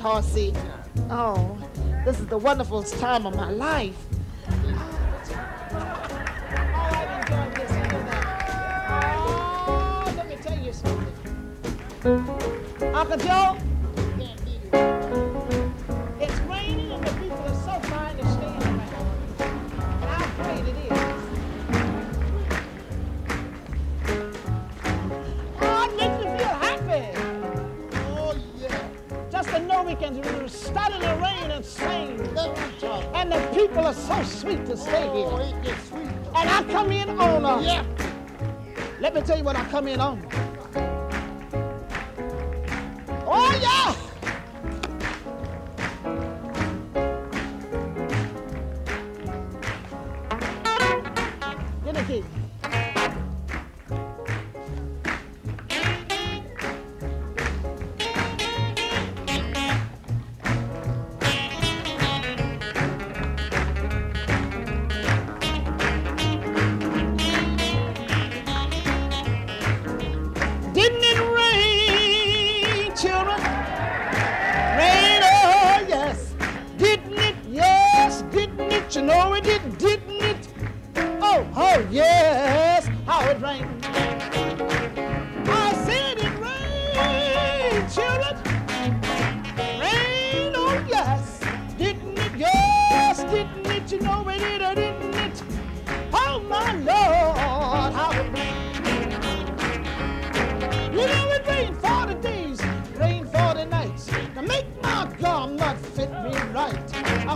horsey. Oh, this is the wonderful time of my life. Oh, let me tell you something. Uncle Joe, know we start in the rain and sing. That's what I'm talking And the people are so sweet to stay Oh, here. sweet? And I come in on a, Yeah. let me tell you what I come in on.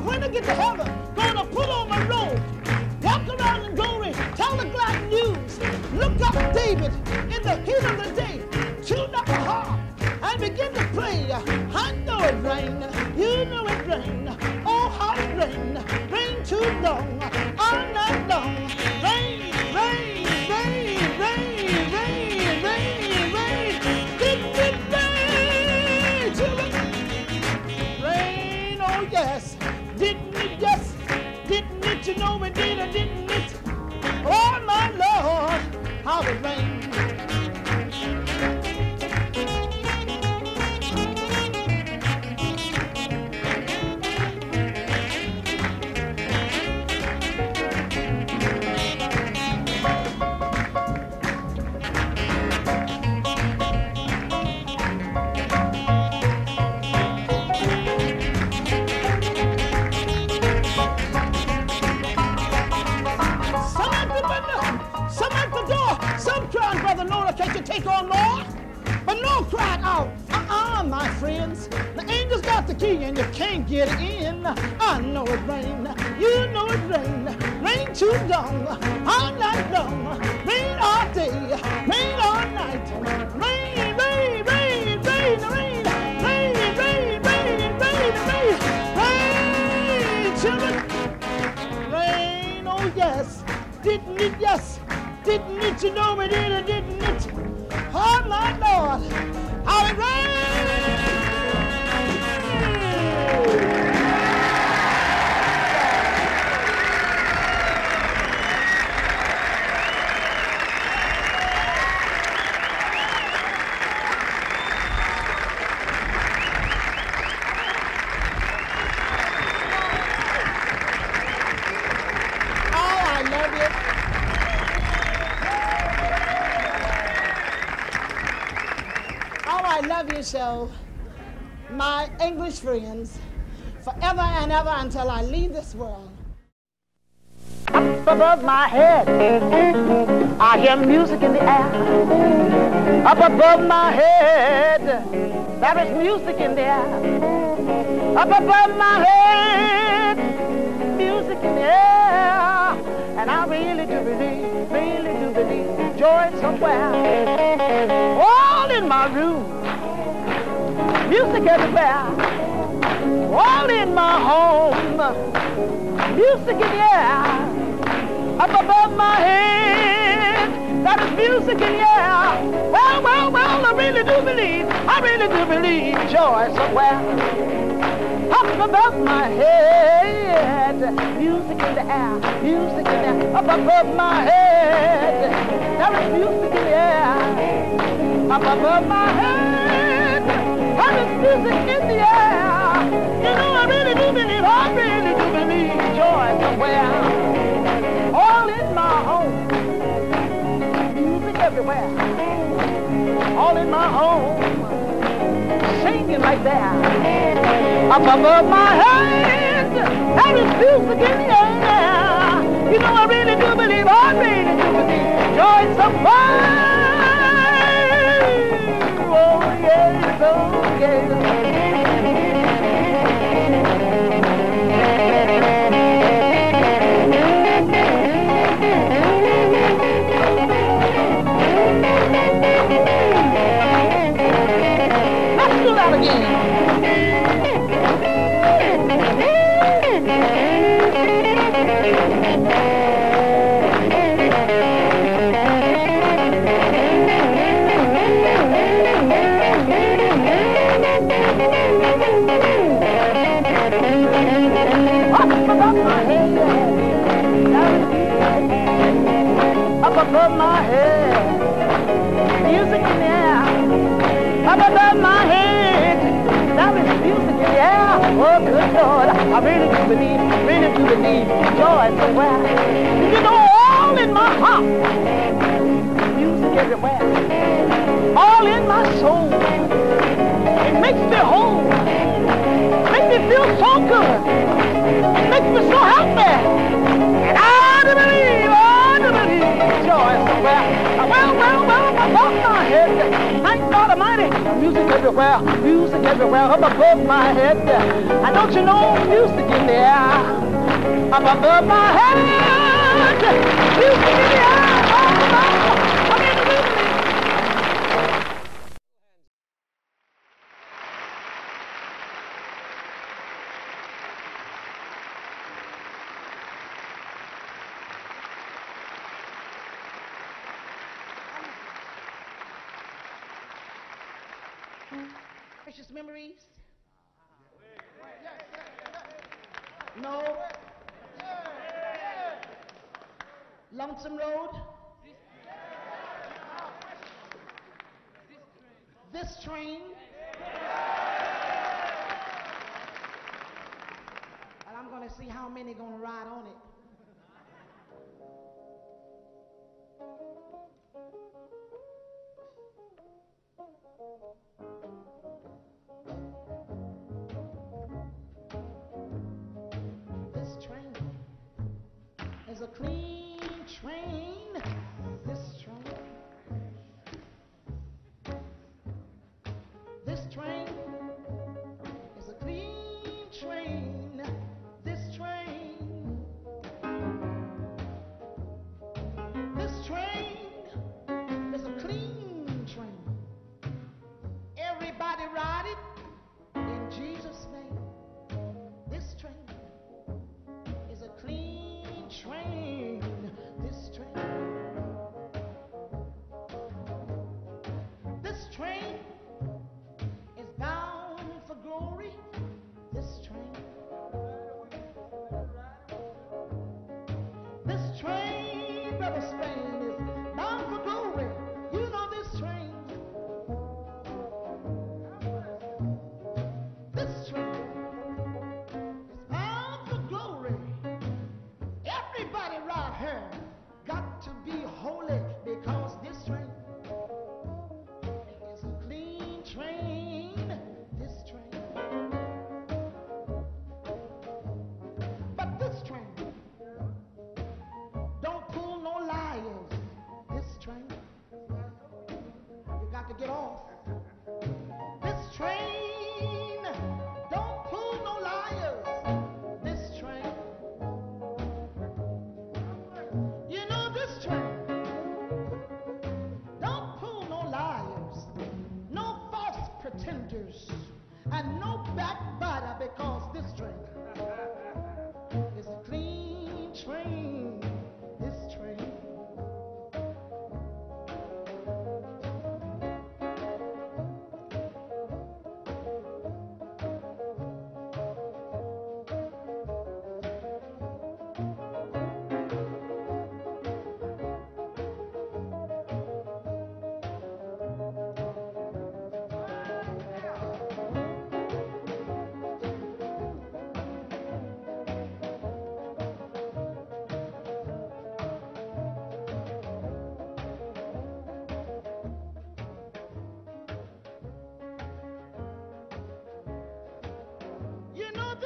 When I get to heaven, gonna put on my robe, walk around in glory, tell the glad news. Look up David in the heat of the day, tune up a harp and begin to play. I know it rained, you know it rained. Oh, how it rained, rained too long, too forever and ever until I leave this world. Up above my head, I hear music in the air. Up above my head, there is music in the air. Up above my head, music in the air. And I really do believe, really do believe joy somewhere. All in my room, music everywhere. All in my home, music in the air. Up above my head, that is music in the air. Well, well, well, I really do believe, I really do believe joy somewhere up above my head. Music in the air, music in the air, up above my head. There is music in the air, up above my head. Heaven's music in everywhere. All in my home. Singing right there. Up above my head. Heaven's music in the air. You know, I really do believe, I really do believe joy somewhere. Oh, yes, oh, yes. Above my head. Music in the air. Up above my head. Is music in the air. Oh, good Lord. I really do believe, really do believe joy somewhere. You know, all in my heart. Music everywhere. All in my soul. It makes me whole. Everywhere, music everywhere, up above my head. And don't you know music in the air? Up above my head. Music in the air. Oh, oh. I mean, music. Precious? No. Lonesome Road? This train? And I'm going to see how many going to ride on it. Clean train,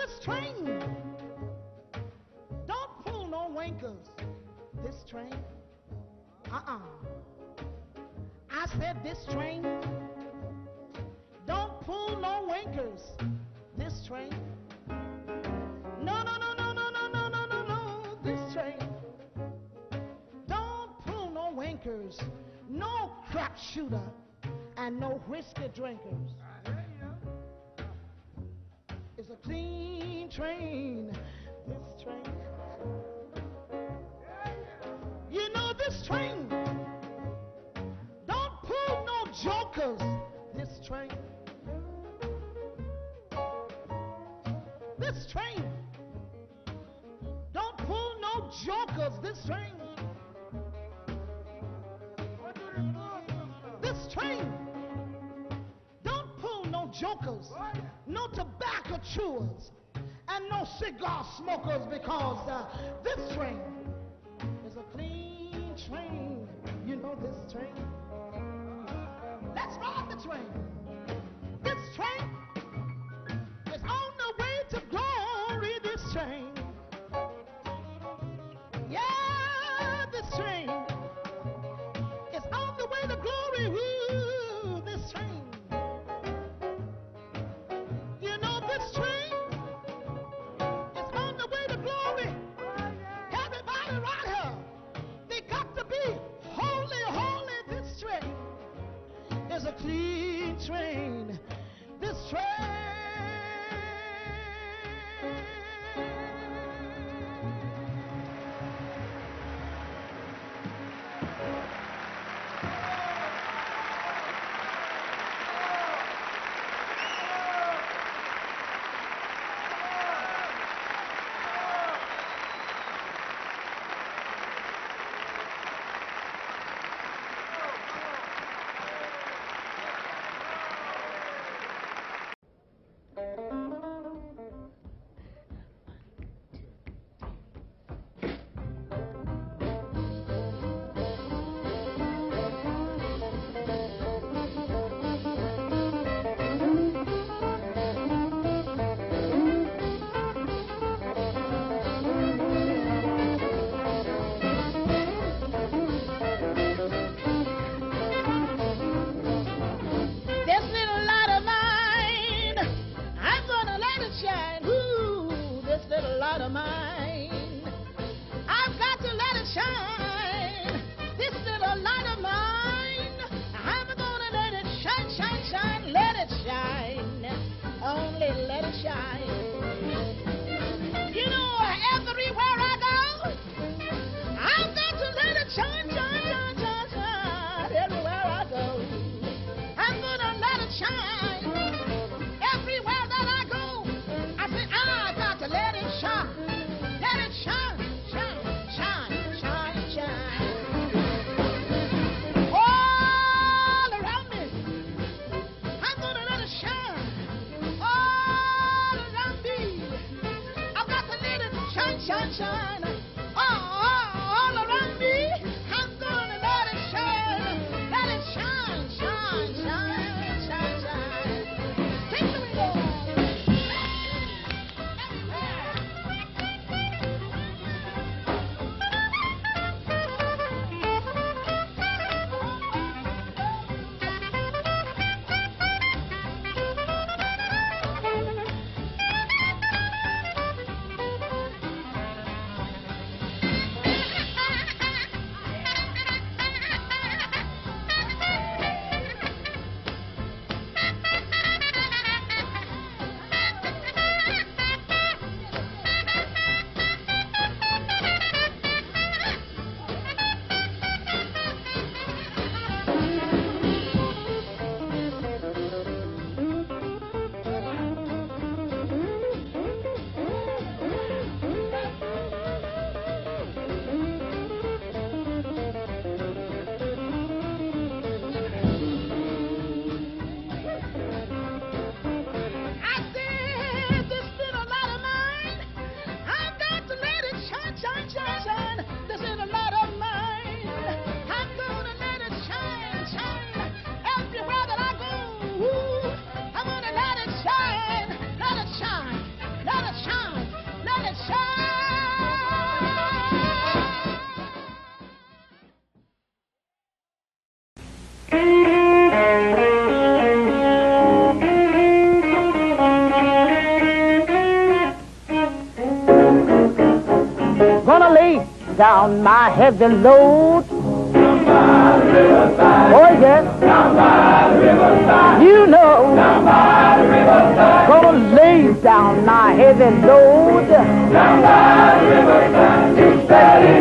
this train don't pull no winkers. This train, uh-uh. I said this train don't pull no winkers. This train, no, no, no, no, no, no, no, no, no, no. This train don't pull no winkers. No crap shooter and no whiskey drinkers. Clean train. This train. You know this train don't pull no jokers. This train. This train don't pull no jokers. This train. Jokers, no tobacco chewers, and no cigar smokers because uh, this train is a clean train. You know this train. Let's ride the train. This train down my heavy load. Oh, yes. You know. Gonna lay down my heavy load. Down by riverside. Steady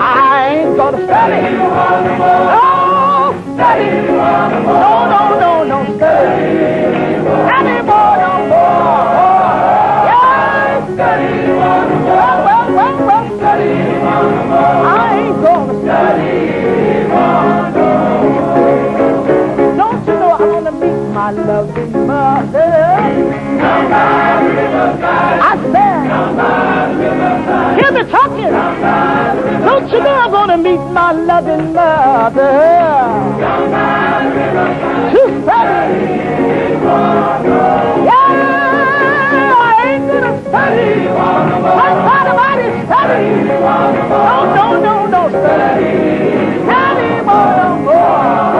I ain't gonna study. No, study. No, no, no, no, study. Anymore, I said. Hear me talking. Don't you know I'm gonna meet my loving mother? Down by the riverside. To study one more. Yeah study. One part of body study. No, no, no, no study. More, more. Study.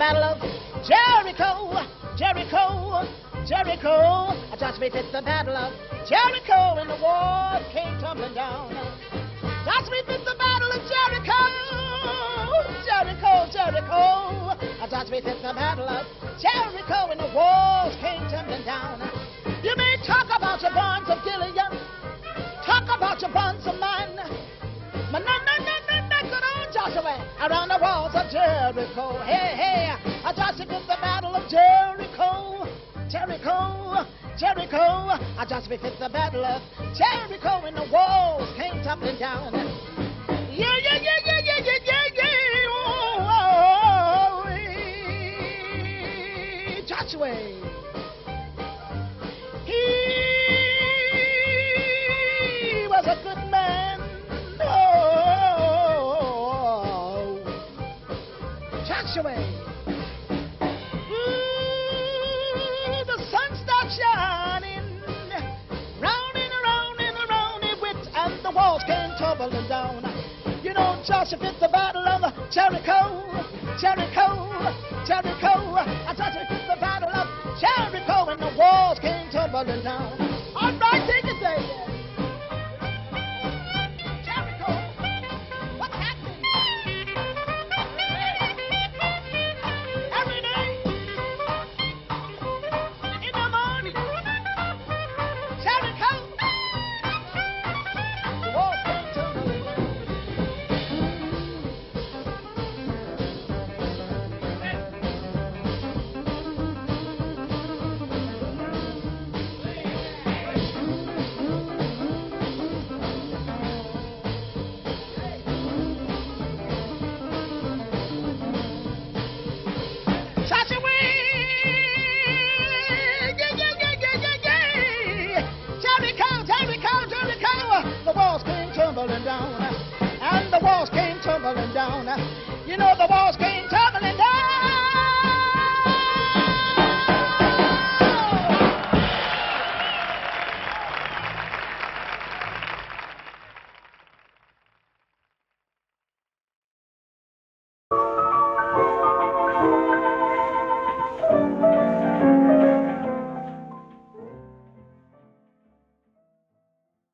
Battle of Jericho, Jericho, Jericho. Joshua fit the battle of Jericho, and the walls came tumbling down. Joshua fit the battle of Jericho, Jericho, Jericho. Joshua fit the battle of Jericho, and the walls came tumbling down. You may talk about your Jericho. Hey, hey, Joshua fit the battle of Jericho, Jericho, Jericho. Joshua fit the battle of Jericho, and the walls came tumbling down. Yeah, yeah, yeah, yeah, yeah, yeah, yeah, yeah. Oh, oh, oh, Joshua. He came tumbling. You know, Joshua fit the battle of Jericho, Jericho, Jericho. I Joshua fit the battle of Jericho, and the walls came tumbling down. All right, take it there.